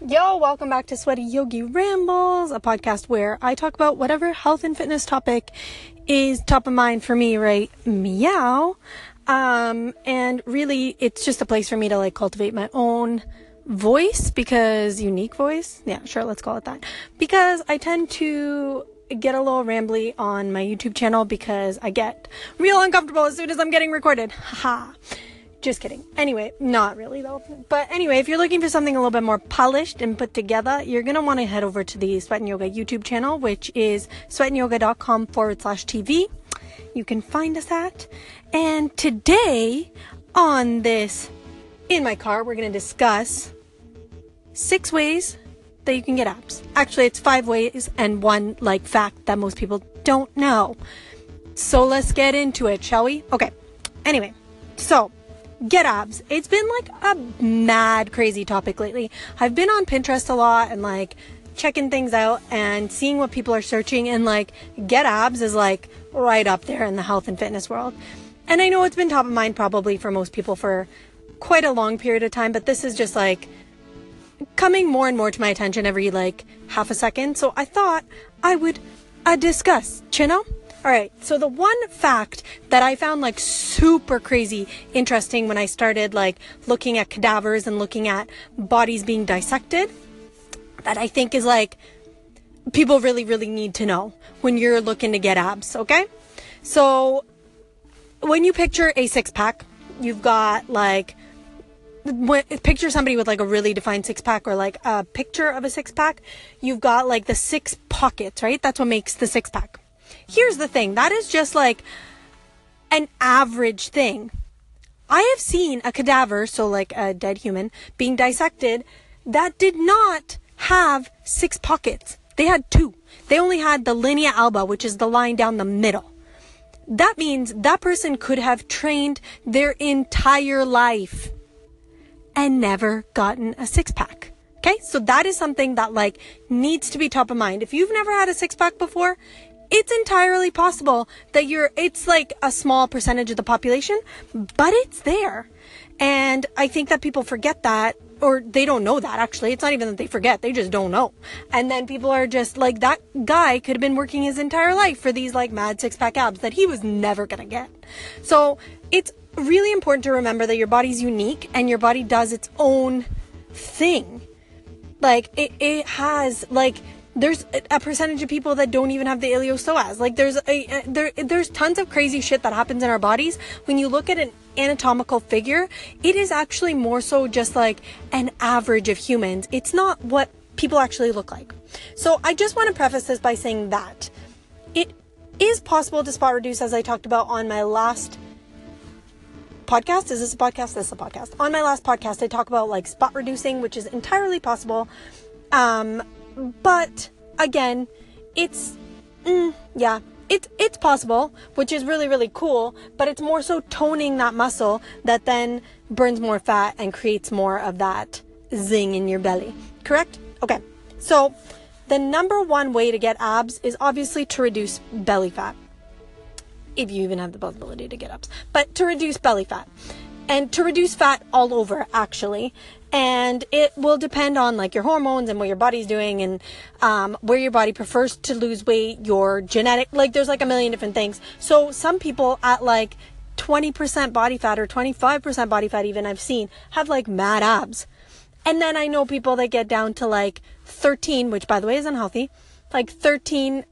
Yo, welcome back to Sweaty Yogi Rambles, a podcast where I talk about whatever health and fitness topic is top of mind for me, right? Meow. Um, and really, it's just a place for me to like cultivate my own voice because unique voice. Yeah, sure, let's call it that. Because I tend to get a little rambly on my YouTube channel because I get real uncomfortable as soon as I'm getting recorded. Haha. Just kidding. Anyway, not really though. But anyway, if you're looking for something a little bit more polished and put together, you're going to want to head over to the Sweat and Yoga YouTube channel, which is sweatandyoga.com forward slash TV. You can find us at. And today on this in my car, we're going to discuss six ways that you can get abs. Actually, it's five ways and one like fact that most people don't know. So let's get into it, shall we? Okay. Anyway, so get abs. It's been like a mad crazy topic lately. I've been on Pinterest a lot and like checking things out and seeing what people are searching and like get abs is like right up there in the health and fitness world. And I know it's been top of mind probably for most people for quite a long period of time, but this is just like coming more and more to my attention every like half a second. So I thought I would uh, discuss, know? All right. So the one fact that I found like super crazy interesting when I started like looking at cadavers and looking at bodies being dissected that I think is like people really, really need to know when you're looking to get abs. Okay. So when you picture a six pack, you've got like, picture somebody with like a really defined six pack or like a picture of a six pack. You've got like the six pockets, right? That's what makes the six pack. Here's the thing that is just like an average thing. I have seen a cadaver, so like a dead human, being dissected that did not have six pockets. They had two. They only had the linea alba, which is the line down the middle. That means that person could have trained their entire life and never gotten a six pack. Okay. So that is something that like needs to be top of mind. If you've never had a six pack before, it's entirely possible that you're, it's like a small percentage of the population, but it's there. And I think that people forget that or they don't know that actually. It's not even that they forget, they just don't know. And then people are just like, that guy could have been working his entire life for these like mad six pack abs that he was never gonna get. So it's really important to remember that your body's unique and your body does its own thing. Like it, it has like there's a percentage of people that don't even have the iliopsoas. Like there's a, there there's tons of crazy shit that happens in our bodies. When you look at an anatomical figure, it is actually more so just like an average of humans. It's not what people actually look like. So I just want to preface this by saying that it is possible to spot reduce as I talked about on my last podcast. Is this a podcast? This is a podcast. On my last podcast, I talk about like spot reducing, which is entirely possible. Um, but again, it's mm, yeah, it's it's possible, which is really really cool. But it's more so toning that muscle that then burns more fat and creates more of that zing in your belly. Correct? Okay. So the number one way to get abs is obviously to reduce belly fat. If you even have the possibility to get abs, but to reduce belly fat and to reduce fat all over actually and it will depend on like your hormones and what your body's doing and um, where your body prefers to lose weight your genetic like there's like a million different things. So some people at like 20% body fat or 25% body fat even i've seen have like mad abs. And then i know people that get down to like 13 which by the way is unhealthy like 13%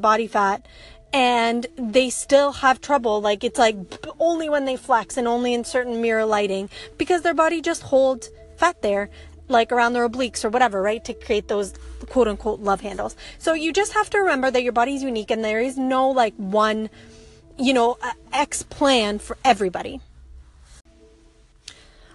body fat. And they still have trouble. Like it's like only when they flex and only in certain mirror lighting because their body just holds fat there, like around their obliques or whatever, right? To create those quote unquote love handles. So you just have to remember that your body's unique and there is no like one, you know, X plan for everybody.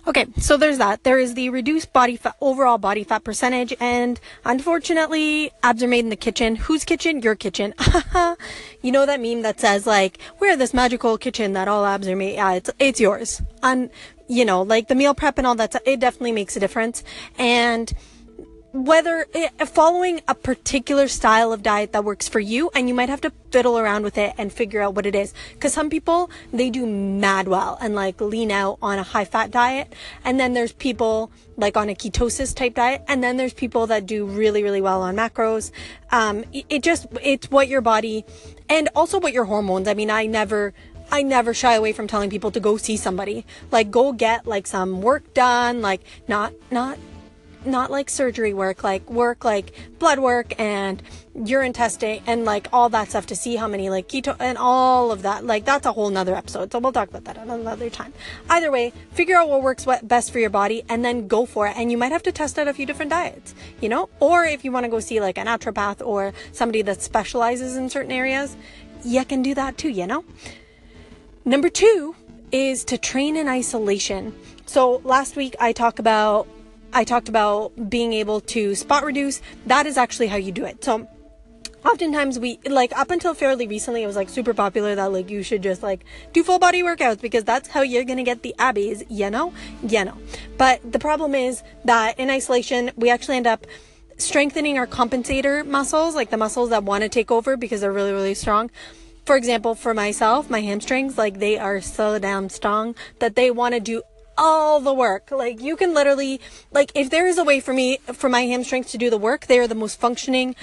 Okay, so there's that. There is the reduced body fat, overall body fat percentage, and unfortunately, abs are made in the kitchen. Whose kitchen? Your kitchen. you know that meme that says like, "We're this magical kitchen that all abs are made." Yeah, it's it's yours. And you know, like the meal prep and all that. It definitely makes a difference, and whether eh, following a particular style of diet that works for you and you might have to fiddle around with it and figure out what it is. Because some people they do mad well and like lean out on a high fat diet and then there's people like on a ketosis type diet and then there's people that do really really well on macros. Um it, it just it's what your body and also what your hormones. I mean i never I never shy away from telling people to go see somebody. Like go get like some work done, like not not not like surgery work, like work like blood work and urine testing and like all that stuff to see how many like keto and all of that. Like that's a whole nother episode. So we'll talk about that another time. Either way, figure out what works best for your body and then go for it. And you might have to test out a few different diets, you know? Or if you want to go see like a naturopath or somebody that specializes in certain areas, you can do that too, you know? Number two is to train in isolation. So last week I talked about I talked about being able to spot reduce. That is actually how you do it. So oftentimes we like up until fairly recently it was like super popular that like you should just like do full body workouts because that's how you're gonna get the abbies you know you know but the problem is that in isolation we actually end up strengthening our compensator muscles like the muscles that want to take over because they're really really strong for example for myself my hamstrings like they are so damn strong that they want to do all the work. Like you can literally, like if there is a way for me, for my hamstrings to do the work, they are the most functioning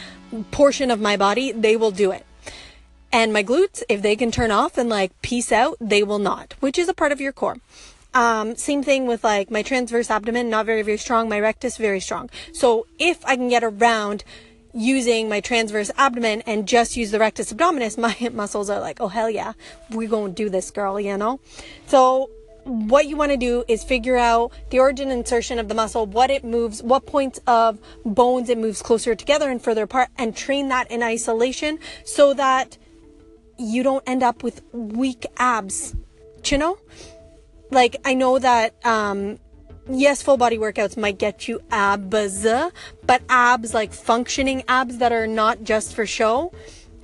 portion of my body. They will do it. And my glutes, if they can turn off and like peace out, they will not, which is a part of your core. Um, same thing with like my transverse abdomen, not very, very strong. My rectus, very strong. So if I can get around using my transverse abdomen and just use the rectus abdominis, my hip muscles are like, oh hell yeah, we're going to do this, girl, you know? So what you want to do is figure out the origin insertion of the muscle, what it moves, what points of bones it moves closer together and further apart, and train that in isolation so that you don't end up with weak abs. You know? Like, I know that, um, yes, full body workouts might get you abs, but abs, like functioning abs that are not just for show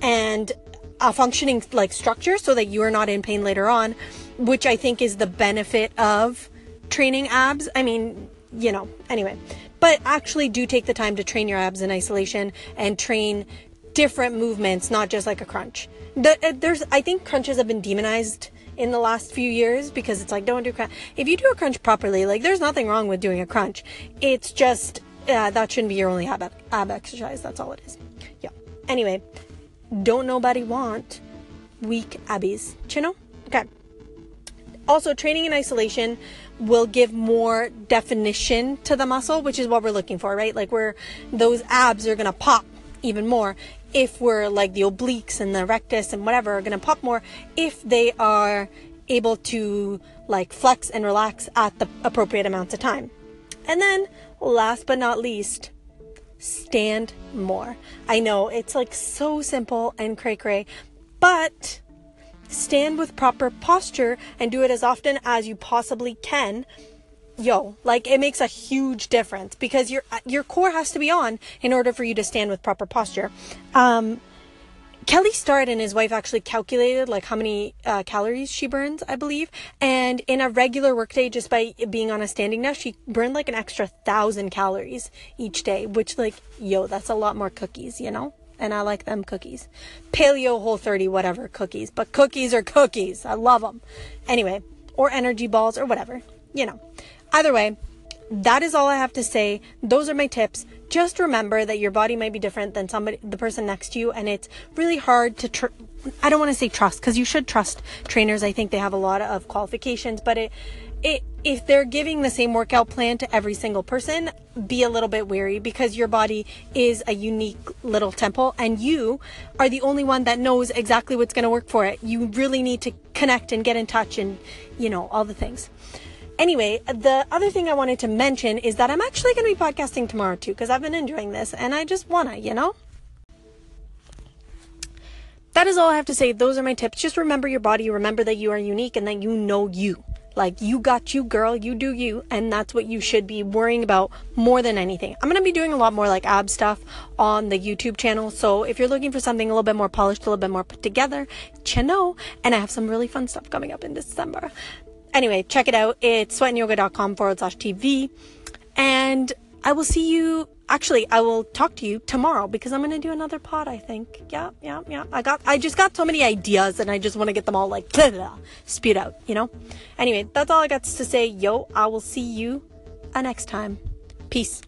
and a functioning like structure so that you are not in pain later on which I think is the benefit of training abs. I mean, you know, anyway, but actually do take the time to train your abs in isolation and train different movements, not just like a crunch. The, uh, there's, I think crunches have been demonized in the last few years because it's like don't do crunch. If you do a crunch properly, like there's nothing wrong with doing a crunch. It's just uh, that shouldn't be your only ab ab exercise. That's all it is. Yeah. Anyway, don't nobody want weak abbies. Know? Okay. Also, training in isolation will give more definition to the muscle, which is what we're looking for, right? Like where those abs are to pop even more if we're like the obliques and the rectus and whatever are to pop more if they are able to like flex and relax at the appropriate amounts of time. And then last but not least, stand more. I know it's like so simple and cray cray, but stand with proper posture and do it as often as you possibly can yo like it makes a huge difference because your your core has to be on in order for you to stand with proper posture um Kelly Starrett and his wife actually calculated like how many uh, calories she burns, I believe. And in a regular workday, just by being on a standing desk, she burned like an extra thousand calories each day, which like, yo, that's a lot more cookies, you know? and I like them cookies. Paleo Whole 30, whatever cookies, but cookies are cookies. I love them. Anyway, or energy balls or whatever, you know. Either way, that is all I have to say. Those are my tips. Just remember that your body might be different than somebody, the person next to you, and it's really hard to. Tr- I don't want to say trust because you should trust trainers. I think they have a lot of qualifications, but it it, if they're giving the same workout plan to every single person, be a little bit wary because your body is a unique little temple and you are the only one that knows exactly what's going to work for it. You really need to connect and get in touch and, you know, all the things. Anyway, the other thing I wanted to mention is that I'm actually going to be podcasting tomorrow too because I've been enjoying this and I just want to, you know? That is all I have to say. Those are my tips. Just remember your body, remember that you are unique and that you know you. Like, you got you, girl, you do you. And that's what you should be worrying about more than anything. I'm to be doing a lot more like ab stuff on the YouTube channel. So if you're looking for something a little bit more polished, a little bit more put together, know. And I have some really fun stuff coming up in December. Anyway, check it out. It's sweatandyoga.com forward slash TV. And I will see you actually, I will talk to you tomorrow because I'm gonna do another pod. I think. Yeah, yeah, yeah. I got, I just got so many ideas, and I just want to get them all like blah, blah, spewed out. You know. Anyway, that's all I got to say. Yo, I will see you next time. Peace.